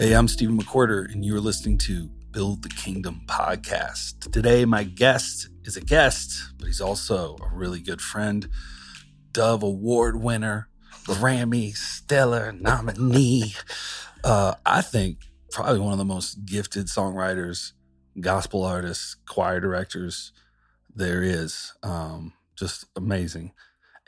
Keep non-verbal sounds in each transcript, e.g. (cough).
Hey, I'm Stephen McWhirter, and you're listening to Build the Kingdom podcast. Today, my guest is a guest, but he's also a really good friend, Dove Award winner, Grammy Stellar nominee. Uh, I think probably one of the most gifted songwriters, gospel artists, choir directors there is. Um, just amazing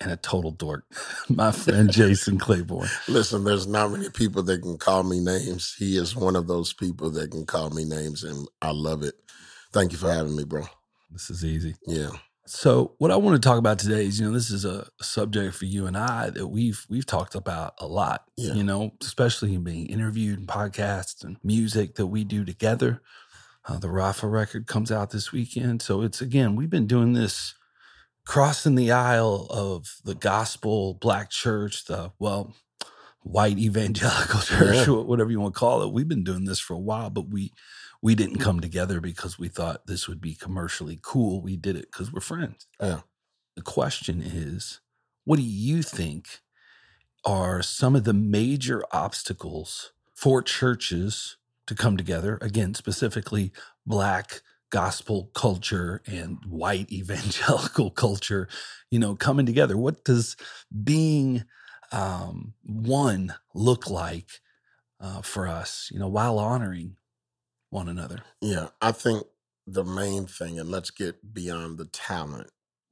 and a total dork. (laughs) My friend Jason Clayborn. Listen, there's not many people that can call me names. He is one of those people that can call me names, and I love it. Thank you for having me, bro. This is easy. Yeah. So, what I want to talk about today is, you know, this is a subject for you and I that we've we've talked about a lot. Yeah. You know, especially in being interviewed in podcasts and music that we do together. Uh, the Rafa record comes out this weekend, so it's again we've been doing this crossing the aisle of the gospel black church, the well, white evangelical (laughs) church, Yeah. whatever you want to call it. We've been doing this for a while, but we we didn't mm. come together because we thought this would be commercially cool. We did it because we're friends. Yeah. The question is, what do you think are some of the major obstacles for churches to come together? Again, specifically black gospel culture and white (laughs) evangelical culture, you know, coming together. What does being um, one look like uh, for us, you know, while honoring one another? Yeah. I think the main thing, and let's get beyond the talent.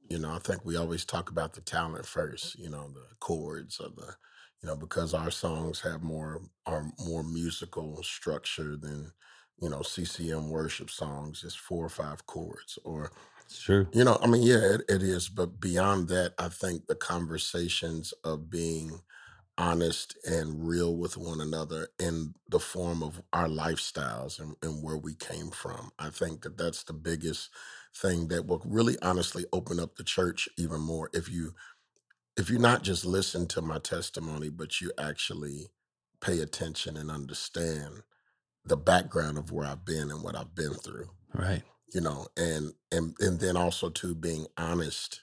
You know, I think we always talk about the talent first, you know, the chords or the, you know, because our songs have more are more musical structure than, you know, CCM worship songs, just four or five chords. Or It's true. You know, I mean, yeah, it, it is. But beyond that, I think the conversations of being honest and real with one another in the form of our lifestyles and, and where we came from, I think that that's the biggest thing that will really honestly open up the church even more if you if you not just listen to my testimony but you actually pay attention and understand the background of where I've been and what I've been through Right. you know and and and then also to being honest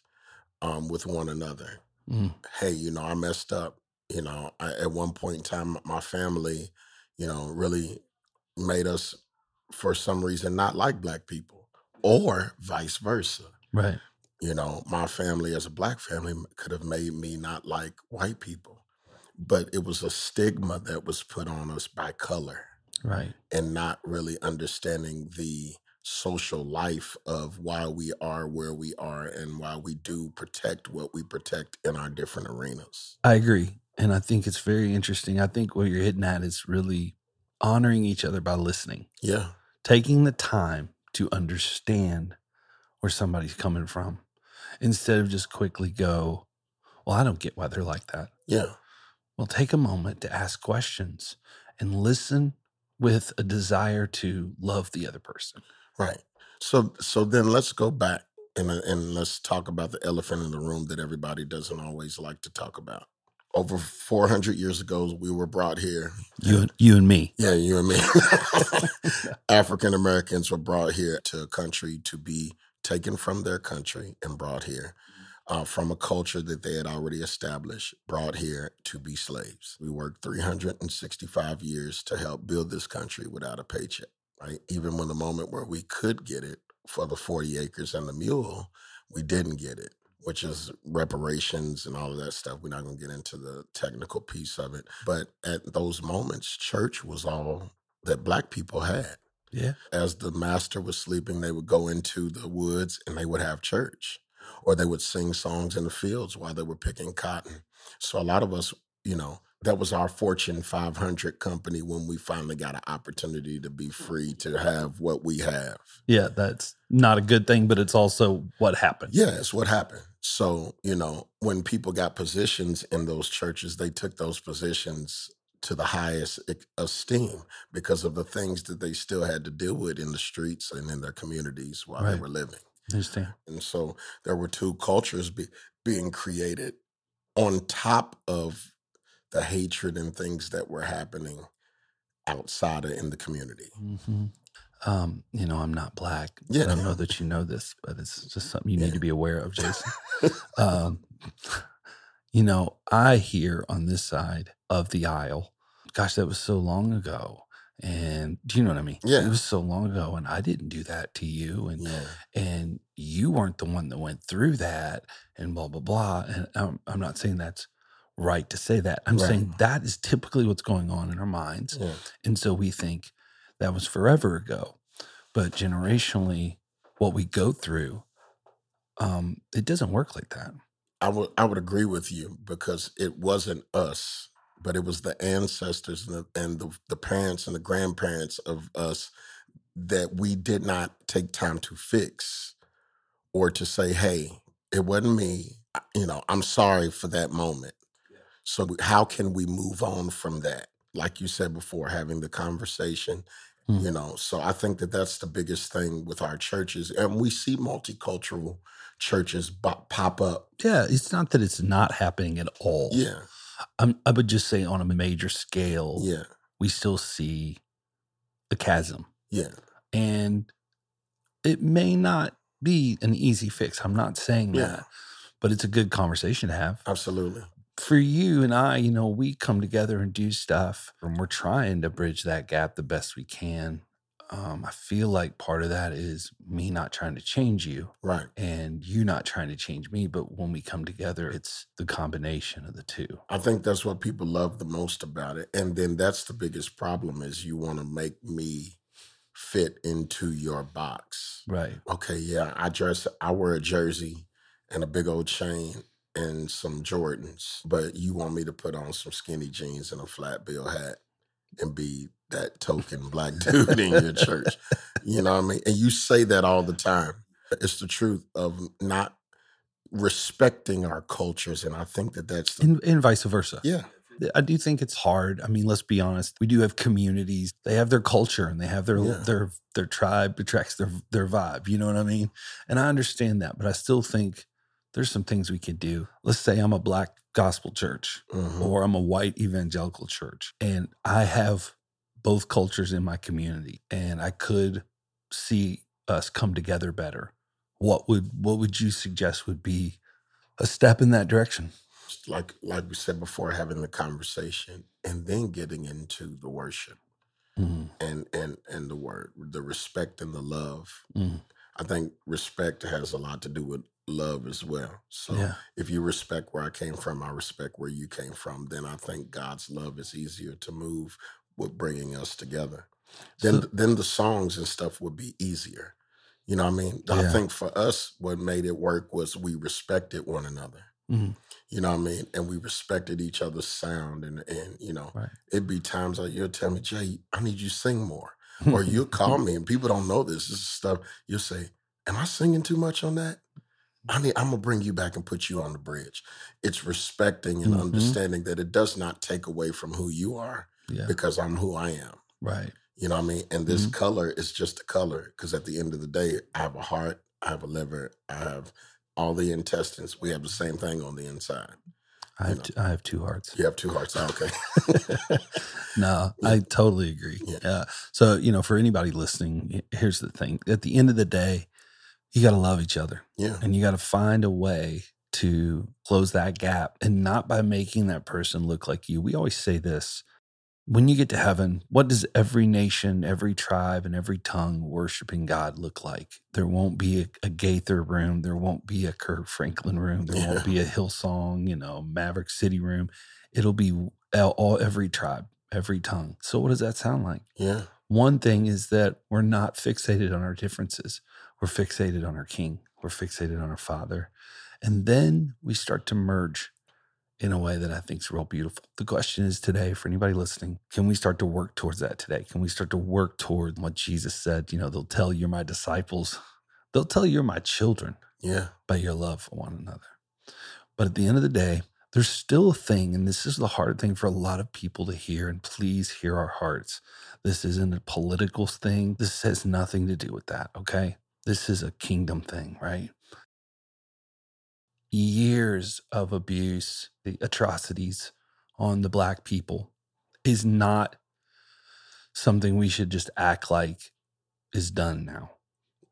um with one another Mm. hey you know i messed up you know I, at one point in time my family you know really made us for some reason not like black people or vice versa Right. you know my family as a black family could have made me not like white people but it was a stigma that was put on us by color Right. and not really understanding the social life of why we are where we are and why we do protect what we protect in our different arenas. I agree. And I think it's very interesting. I think what you're hitting at is really honoring each other by listening, Yeah. taking the time to understand where somebody's coming from instead of just quickly go, Well, I don't get why they're like that. Yeah. Well, take a moment to ask questions and listen with a desire to love the other person. Right. So so then let's go back and uh, and let's talk about the elephant in the room that everybody doesn't always like to talk about. Over 400 years ago we were brought here. You and you and me. Yeah, you and me. (laughs) (laughs) African Americans were brought here to a country to be taken from their country and brought here uh, from a culture that they had already established, brought here to be slaves. We worked 365 years to help build this country without a paycheck, right? Even when the moment where we could get it for the 40 acres and the mule, we didn't get it. Which is reparations and all of that stuff. We're not going to get into the technical piece of it. But at those moments, church was all that black people had. Yeah. As the master was sleeping, they would go into the woods and they would have church, or they would sing songs in the fields while they were picking cotton. So a lot of us, you know, that was our Fortune 500 company when we finally got an opportunity to be free to have what we have. Yeah. That's not a good thing, but it's also what happened. Yeah, it's what happened. So, you know, when people got positions in those churches, they took those positions to the highest esteem because of the things that they still had to deal with in the streets and in their communities while they were living. And so there were two cultures be, being created on top of the hatred and things that were happening outside of in the community. hmm Um, you know, I'm not black. Yeah. I don't know that you know this, but it's just something you Yeah. need to be aware of, Jason. (laughs) um, you know, I hear on this side of the aisle, gosh, that was so long ago. And do you know what I mean? Yeah. It was so long ago and I didn't do that to you. And Yeah. and you weren't the one that went through that and blah blah blah and i'm, I'm not saying that's right to say that i'm Right. saying that is typically what's going on in our minds Yeah. and so we think that was forever ago but generationally what we go through um it doesn't work like that I would I would agree with you because it wasn't us, but it was the ancestors and the, and the, the parents and the grandparents of us that we did not take time to fix or to say, "Hey, it wasn't me. You know, I'm sorry for that moment." So how can we move on from that? Like you said before, having the conversation, Hmm. you know. So I think that that's the biggest thing with our churches, and we see multicultural churches pop up. yeah it's not that it's not happening at all Yeah, I'm, i would just say on a major scale yeah, we still see a chasm yeah. and it may not be an easy fix. I'm not saying Yeah. that, but it's a good conversation to have. Absolutely. For you and I, you know, we come together and do stuff, and we're trying to bridge that gap the best we can. Um, I feel like part of that is me not trying to change you Right. and you not trying to change me. But when we come together, it's the combination of the two. I think that's what people love the most about it. And then that's the biggest problem is you want to make me fit into your box. Right. Okay, yeah, I dress I wear a jersey and a big old chain and some Jordans, but you want me to put on some skinny jeans and a flat bill hat and be that token black (laughs) dude in your church. You know what I mean? And you say that all the time. It's the truth of not respecting our cultures. And I think that that's the, And, and vice versa. yeah, I do think it's hard. I mean, let's be honest. We do have communities. They have their culture and they have their Yeah. their their tribe attracts their their vibe. You know what I mean? And I understand that, but I still think there's some things we could do. Let's say I'm a black gospel church mhm, or I'm a white evangelical church and I have both cultures in my community and I could see us come together better. What would what would you suggest would be a step in that direction? like like we said before, having the conversation and then getting into the worship Mhm. and and and the word, the respect and the love. Mhm. I think respect has a lot to do with love as well. So Yeah. if you respect where I came from, I respect where you came from. Then I think God's love is easier to move with bringing us together. Then So- then the songs and stuff would be easier. You know what I mean? I think for us, what made it work was we respected one another. Mhm. You know what I mean? And we respected each other's sound and and you know, Right. it'd be times like you'll tell me, Jay, I need you to sing more. Or (laughs) you'll call me and people don't know this. This is stuff you'll say, Am I singing too much on that? I need I'm gonna bring you back and put you on the bridge. It's respecting and Mhm. understanding that it does not take away from who you are yeah. because I'm who I am. Right. You know what I mean? And this Mhm. color is just a color because at the end of the day, I have a heart, I have a liver, I have all the intestines. We have the same thing on the inside. I have two, I have two hearts. You have two hearts. Ah, Okay. (laughs) no, (laughs) Yeah. I totally agree. Yeah. Yeah. So, you know, for anybody listening, here's the thing. At the end of the day, you got to love each other yeah. and you got to find a way to close that gap and not by making that person look like you. We always say this when you get to heaven, what does every nation, every tribe, and every tongue worshiping God look like? There won't be a, a Gaither room. There won't be a Kirk Franklin room. There Yeah. won't be a Hillsong, you know, Maverick City room. It'll be all, all every tribe, every tongue. So, what does that sound like? Yeah. One thing is that we're not fixated on our differences. We're fixated on our King. We're fixated on our Father. And then we start to merge in a way that I think is real beautiful. The question is today, for anybody listening, can we start to work towards that today? Can we start to work toward what Jesus said? You know, they'll tell you're my disciples, they'll tell you're my children Yeah. by your love for one another. But at the end of the day, there's still a thing, and this is the hard thing for a lot of people to hear, and please hear our hearts. This isn't a political thing. This has nothing to do with that, okay? This is a kingdom thing, right? Years of abuse, the atrocities on the black people is not something we should just act like is done now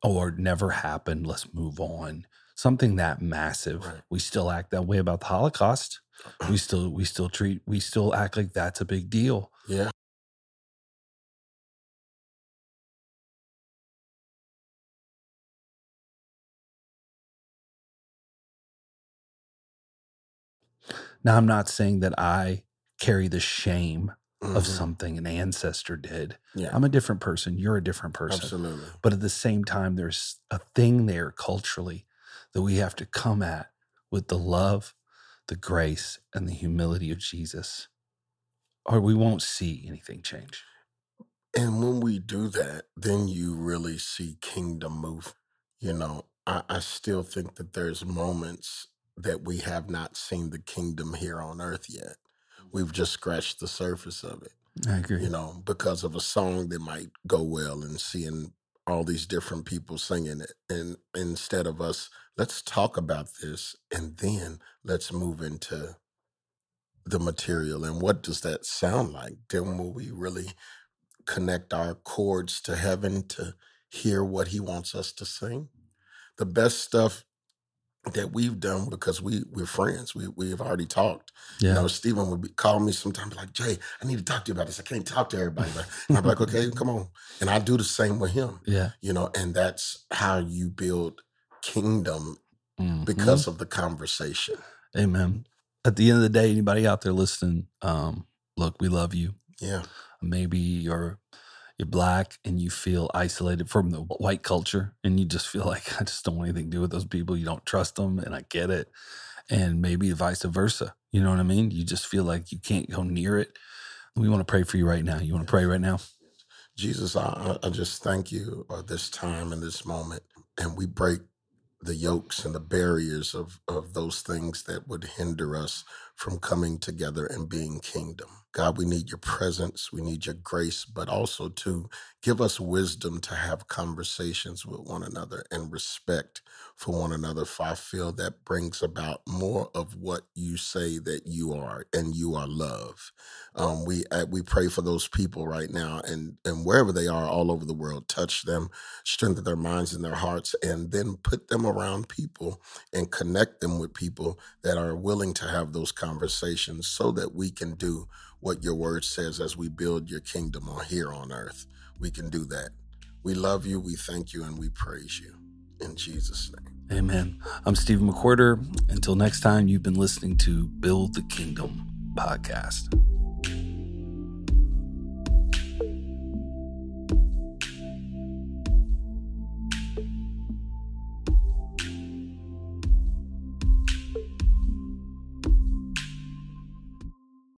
or never happened. Let's move on. Something that massive. Right. We still act that way about the Holocaust. We (clears throat) still we still treat we still act like that's a big deal. Yeah. Now, I'm not saying that I carry the shame Mhm. of something an ancestor did. Yeah, I'm a different person. You're a different person. absolutely. But at the same time, there's a thing there culturally that we have to come at with the love, the grace, and the humility of Jesus, or we won't see anything change. And when we do that, then you really see kingdom move. You know, I, I still think that there's moments that we have not seen the kingdom here on earth yet. Mm-hmm. We've just scratched the surface of it, I agree. you know, because of a song that might go well and seeing all these different people singing it. And instead of us, let's talk about this and then let's move into the material and what does that sound like? Then will we really connect our chords to heaven to hear what he wants us to sing. The best stuff that we've done because we we're friends. We we've already talked. You know, Stephen would be, call me sometimes like, Jay, I need to talk to you about this. I can't talk to everybody. But (laughs) and I'm like, okay, come on. And I do the same with him. yeah. You know, and that's how you build kingdom Mhm. because of the conversation. Amen. At the end of the day, anybody out there listening, um, look, we love you. Yeah. Maybe you're you're black and you feel isolated from the white culture and you just feel (laughs) like I just don't want anything to do with those people. You don't trust them, and I get it. And maybe vice versa. You know what I mean? You just feel like you can't go near it. We want to pray for you right now. You want to pray right now? Jesus, I, I just thank you for this time and this moment. And we break the yokes and the barriers of, of those things that would hinder us from coming together and being kingdom. God, we need your presence. We need your grace, but also to give us wisdom to have conversations with one another and respect for one another. For I feel that brings about more of what you say that you are, and you are love. Um, we uh, we pray for those people right now, and and wherever they are, all over the world, touch them, strengthen their minds and their hearts, and then put them around people and connect them with people that are willing to have those conversations, so that we can do what your word says as we build your kingdom on here on earth. We can do that. We love you, we thank you, and we praise you in Jesus' name. Amen. I'm Stephen McWhirter. Until next time, you've been listening to Build the Kingdom podcast.